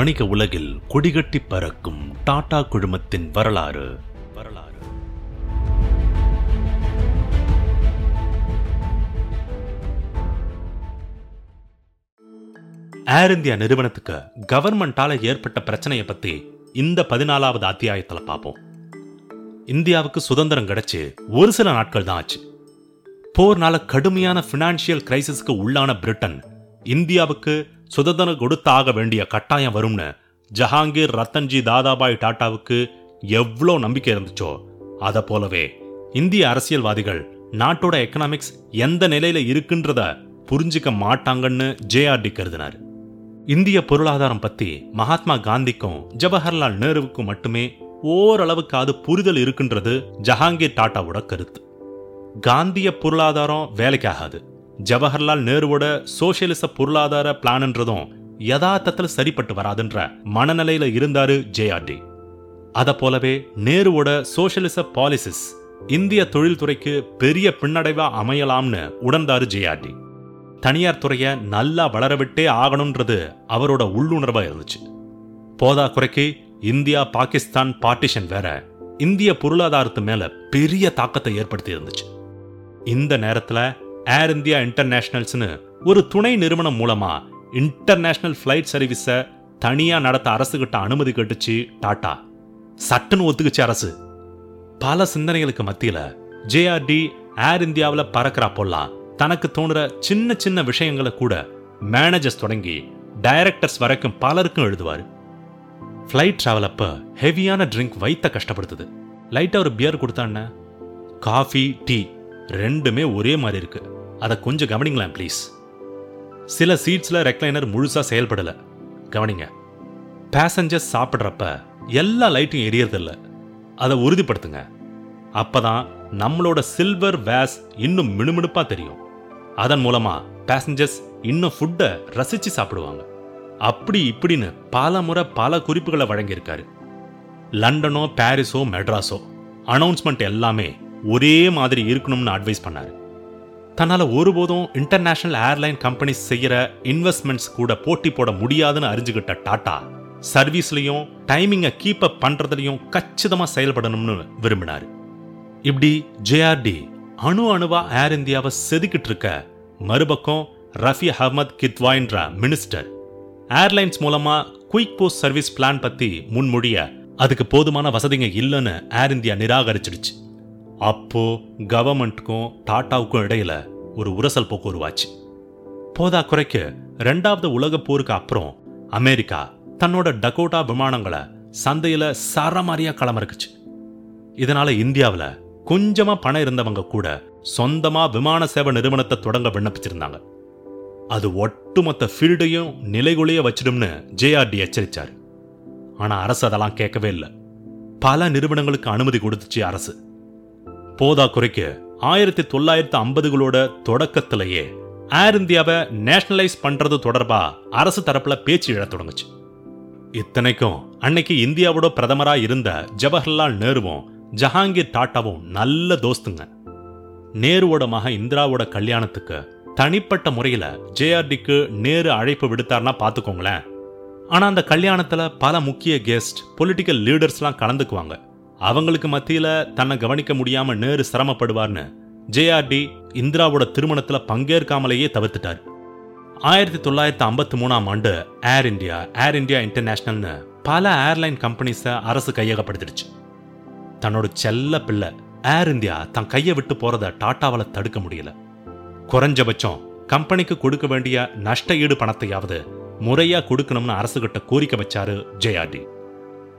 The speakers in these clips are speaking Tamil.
வணிக உலகில் கொடிகட்டி பறக்கும் டாடா குழுமத்தின் வரலாறு. வரலாறு ஏர் இந்தியா நிறுவனத்துக்கு கவர்மெண்டால ஏற்பட்ட பிரச்சனையை பத்தி இந்த பதினாலாவது அத்தியாயத்தில் பார்ப்போம். இந்தியாவுக்கு சுதந்திரம் கிடைச்சு ஒரு சில நாட்கள் தான் ஆச்சு. போர்னால கடுமையான பினான்சியல் கிரைசிஸ்க்கு உள்ளான பிரிட்டன் இந்தியாவுக்கு சுதந்திரம் கொடுத்தாக வேண்டிய கட்டாயம் வரும்னு ஜஹாங்கீர் ரத்தன்ஜி தாதாபாய் டாட்டாவுக்கு எவ்வளோ நம்பிக்கை இருந்துச்சோ அதை போலவே இந்திய அரசியல்வாதிகள் நாட்டோட எக்கனாமிக்ஸ் எந்த நிலையில இருக்குன்றத புரிஞ்சுக்க மாட்டாங்கன்னு ஜேஆர்டி கருதினார். இந்திய பொருளாதாரம் பத்தி மகாத்மா காந்திக்கும் ஜவஹர்லால் நேருவுக்கும் மட்டுமே ஓரளவுக்காவது புரிதல் இருக்குன்றது ஜஹாங்கீர் டாட்டாவோட கருத்து. காந்திய பொருளாதாரம் வேலைக்காகாது. ஜவஹர்லால் நேருவோட சோசியலிச பொருளாதார பிளான்ன்றதும் யதார்த்தத்தில் சரிப்பட்டு வராதுன்ற மனநிலையில இருந்தாரு ஜேஆர்டி அத போலவே நேருவோட சோசியலிச பாலிசிஸ் இந்திய தொழில்துறைக்கு பெரிய பின்னடைவா அமையலாம்னு உணர்ந்தாரு ஜேஆர்டி தனியார் துறையை நல்லா வளரவிட்டே ஆகணும்ன்றது அவரோட உள்ளுணர்வா இருந்துச்சு. போதா குறைக்கு இந்தியா பாகிஸ்தான் பார்ட்டிஷன் வேற இந்திய பொருளாதாரத்து மேல பெரிய தாக்கத்தை ஏற்படுத்தி இருந்துச்சு. இந்த நேரத்துல ஏர் இந்தியா இன்டர்நேஷனல்ஸ்னு ஒரு துணை நிறுவனம் மூலமா இன்டர்நேஷனல் ஃப்ளைட் சர்வீஸை தனியா நடத்த அரசுகிட்ட அனுமதி கேட்டுச்சு டாட்டா சட்டுன்னு ஒத்துக்குச்சு அரசு. பல சிந்தனைகளுக்கு மத்தியில ஜேஆர்டி ஏர் இந்தியாவில் பறக்கிறப்போல்லாம் தனக்கு தோணுற சின்ன சின்ன விஷயங்களை கூட மேனேஜர்ஸ் தொடங்கி டைரக்டர்ஸ் வரைக்கும் பலருக்கும் எழுதுவார். ஃப்ளைட் ட்ராவல் அப்போ ஹெவியான ட்ரிங்க் வைத்த கஷ்டப்படுத்துது. லைட்டாக ஒரு பியர் கொடுத்தாண்ண காஃபி டீ ரெண்டுமே ஒரே மாதிரி இருக்கு. அதை கொஞ்சம் கவனிங்களேன் ப்ளீஸ் சில சீட்ஸில் ரெக்லைனர் முழுசாக செயல்படலை. கவனிங்க. பேசஞ்சர்ஸ் சாப்பிட்றப்ப எல்லா லைட்டும் எரியறதில்ல. அதை உறுதிப்படுத்துங்க. அப்பதான் நம்மளோட சில்வர் வேஸ் இன்னும் மினுமினுப்பாக தெரியும். அதன் மூலமா பேசஞ்சர்ஸ் இன்னும் ஃபுட்டை ரசிச்சு சாப்பிடுவாங்க. அப்படி இப்படின்னு பல முறை பல குறிப்புகளை வழங்கியிருக்காரு. லண்டனோ பாரிஸோ மெட்ராஸோ அனௌன்ஸ்மெண்ட் எல்லாமே ஒரே மாதிரி இருக்கணும்னு அட்வைஸ் பண்ணாரு. தன்னால ஒருபோதும் இன்டர்நேஷனல் ஏர்லைன் கம்பெனிஸ் செய்யற இன்வெஸ்ட்மெண்ட்ஸ் கூட போட்டி போட முடியாதுன்னு அறிஞ்சுக்கிட்ட டாட்டா சர்வீஸ்லயும் டைமிங்கை கீப் அப் பண்றதுலயும் கச்சிதமா செயல்படணும்னு விரும்பினாரு. இப்படி ஜேஆர்டி அணு அணுவா ஏர் இந்தியாவை செதுக்கிட்டு இருக்க மறுபக்கம் ரஃபி அஹமத் கித்வாயின்ற மினிஸ்டர் ஏர்லைன்ஸ் மூலமா குயிக் போஸ்ட் சர்வீஸ் பிளான் பத்தி முன்மொழிய அதுக்கு போதுமான வசதிங்க இல்லைன்னு ஏர் இந்தியா நிராகரிச்சிடுச்சு. அப்போ கவர்மெண்ட்டுக்கும் டாட்டாவுக்கும் இடையில ஒரு உரசல் போக்கு உருவாச்சு. போதா குறைக்க ரெண்டாவது உலகப் போருக்கு அப்புறம் அமெரிக்கா தன்னோட டகோட்டா விமானங்களை சந்தையில சரமாரியா களமிறக்குச்சு. இதனால இந்தியாவுல கொஞ்சமா பணம் இருந்தவங்க கூட சொந்தமா விமான சேவை நிறுவனத்தை தொடங்க விண்ணப்பிச்சிருந்தாங்க. அது ஒட்டுமொத்த ஃபீல்டையும் நிலைகுலைய வச்சிடும்னு ஜேஆர்டி எச்சரிச்சாரு. ஆனா அரசு அதெல்லாம் கேட்கவே இல்லை. பல நிறுவனங்களுக்கு அனுமதி கொடுத்துச்சு அரசு. போதா குறைக்கு ஆயிரத்தி தொள்ளாயிரத்தி ஐம்பதுகளோட தொடக்கத்திலேயே ஏர் இந்தியாவை நேஷனலைஸ் பண்றது தொடர்பா அரசு தரப்புல பேச்சு எழத் தொடங்குச்சு. இத்தனைக்கும் அன்னைக்கு இந்தியாவோட பிரதமரா இருந்த ஜவஹர்லால் நேருவும் ஜஹாங்கீர் டாட்டாவும் நல்ல தோஸ்துங்க. நேருவோட மக இந்திராவோட கல்யாணத்துக்கு தனிப்பட்ட முறையில ஜேஆர்டிக்கு நேரு அழைப்பு விடுத்தார்னா பாத்துக்கோங்களேன். ஆனா அந்த கல்யாணத்துல பல முக்கிய கெஸ்ட் பொலிட்டிக்கல் லீடர்ஸ்லாம் கலந்துக்குவாங்க. அவங்களுக்கு மத்தியில தன்னை கவனிக்க முடியாம நேரு சிரமப்படுவார்னு ஜேஆர்டி இந்திராவோட திருமணத்தில் பங்கேற்காமலேயே தவிர்த்துட்டார். ஆயிரத்தி தொள்ளாயிரத்தி ஐம்பத்தி மூணாம் ஆண்டு ஏர் இந்தியா ஏர் இந்தியா இன்டர்நேஷனல்னு பல ஏர்லைன் கம்பெனிஸை அரசு கையகப்படுத்திடுச்சு. தன்னோட செல்ல பிள்ளை ஏர் இந்தியா தன் கையை விட்டு போறத டாட்டாவால தடுக்க முடியல. குறைஞ்சபட்சம் கம்பெனிக்கு கொடுக்க வேண்டிய நஷ்ட ஈடு பணத்தையாவது முறையா கொடுக்கணும்னு அரசுகிட்ட கோரிக்கை வச்சாரு ஜேஆர்டி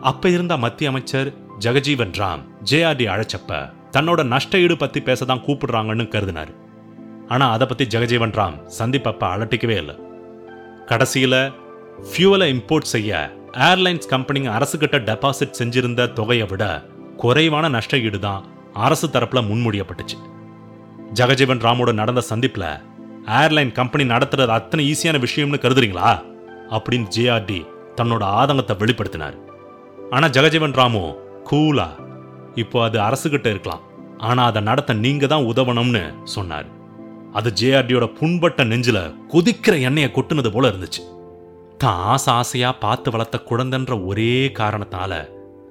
அப்போ இருந்த மத்திய அமைச்சர் ஜெகஜீவன் ராம் ஜேஆர்டி அழைச்சப்ப தன்னோட நஷ்ட ஈடு பத்தி பேசதான் கூப்பிடுறாங்கன்னு கருதினார். ஆனா அதை பத்தி ஜெகஜீவன் ராம் சந்திப்பப்ப அலட்டிக்கவே இல்லை. கடைசியில ஃபியூவலை இம்போர்ட் செய்ய ஏர்லைன்ஸ் கம்பெனிங்க அரசுக்கிட்ட டெபாசிட் செஞ்சிருந்த தொகையை விட குறைவான நஷ்ட ஈடு தான் அரசு தரப்புல முன்மொழியப்பட்டுச்சு. ஜெகஜீவன் ராமோட நடந்த சந்திப்புல ஏர்லைன் கம்பெனி நடத்துறது அத்தனை ஈஸியான விஷயம்னு கருதுறீங்களா? அப்படின்னு ஜேஆர்டி தன்னோட ஆதங்கத்தை வெளிப்படுத்தினார். ஆனா ஜெகஜீவன் ராமு கூலா. இப்போ அது அரசுகிட்ட இருக்கலாம். ஆனா அதை நடத்த நீங்க தான் உதவணும்னு சொன்னார். அது ஜேஆர்டியோட புண்பட்ட நெஞ்சில கொதிக்கிற எண்ணெயை கொட்டுனது போல இருந்துச்சு. தான் ஆசை ஆசையா பார்த்து வளர்த்த குழந்தைன்ற ஒரே காரணத்தால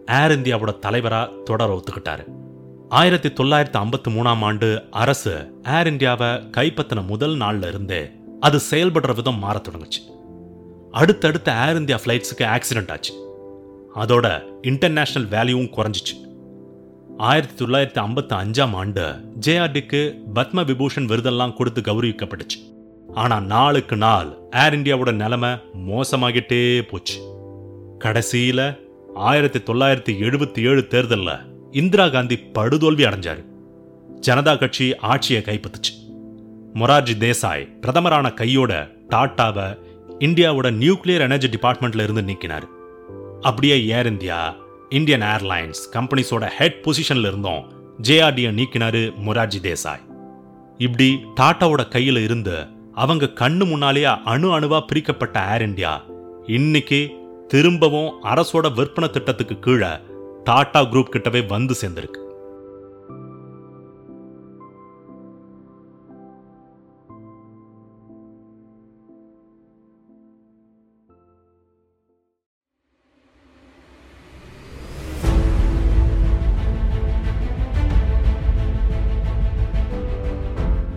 ஏர் இந்தியாவோட தலைவரா தொடர ஒத்துக்கிட்டாரு. ஆயிரத்தி தொள்ளாயிரத்தி ஐம்பத்தி மூணாம் ஆண்டு அரசு ஏர் இந்தியாவை கைப்பற்றின முதல் நாள்ல இருந்தே அது செயல்படுற விதம் மாறத் தொடங்குச்சு. அடுத்தடுத்த ஏர் இந்தியா ஃப்ளைட்ஸுக்கு ஆக்சிடென்ட் ஆச்சு. அதோட இன்டர்நேஷனல் வேல்யூவும் குறைஞ்சிச்சு. ஆயிரத்தி தொள்ளாயிரத்தி ஐம்பத்தி அஞ்சாம் ஆண்டு ஜேஆர்டிக்கு பத்ம விபூஷன் விருதெல்லாம் கொடுத்து கௌரவிக்கப்பட்டுச்சு. ஆனா நாளுக்கு நாள் ஏர் இந்தியாவோட நிலைமை மோசமாகிட்டே போச்சு. கடைசியில ஆயிரத்தி தொள்ளாயிரத்தி எழுபத்தி ஏழு தேர்தல்ல இந்திரா காந்தி படுதோல்வி அடைஞ்சாரு. ஜனதா கட்சி ஆட்சியை கைப்பற்றுச்சு மொரார்ஜி தேசாய் பிரதமரான கையோட டாட்டாவை இந்தியாவோட நியூக்ளியர் எனர்ஜி டிபார்ட்மெண்ட்ல இருந்து நீக்கினார். அப்படியே ஏர் இந்தியா இந்தியன் ஏர்லைன்ஸ் கம்பெனிஸோட ஹெட் பொசிஷன்ல இருந்தோம். ஜேஆர்டியை நீக்கினாரு மொரார்ஜி தேசாய் இப்படி டாட்டாவோட கையில இருந்து அவங்க கண்ணு முன்னாலேயே அணு அணுவா பிரிக்கப்பட்ட ஏர் இந்தியா இன்னைக்கு திரும்பவும் அரசோட விற்பனை திட்டத்துக்கு கீழே டாடா குரூப் கிட்டவே வந்து சேர்ந்திருக்கு.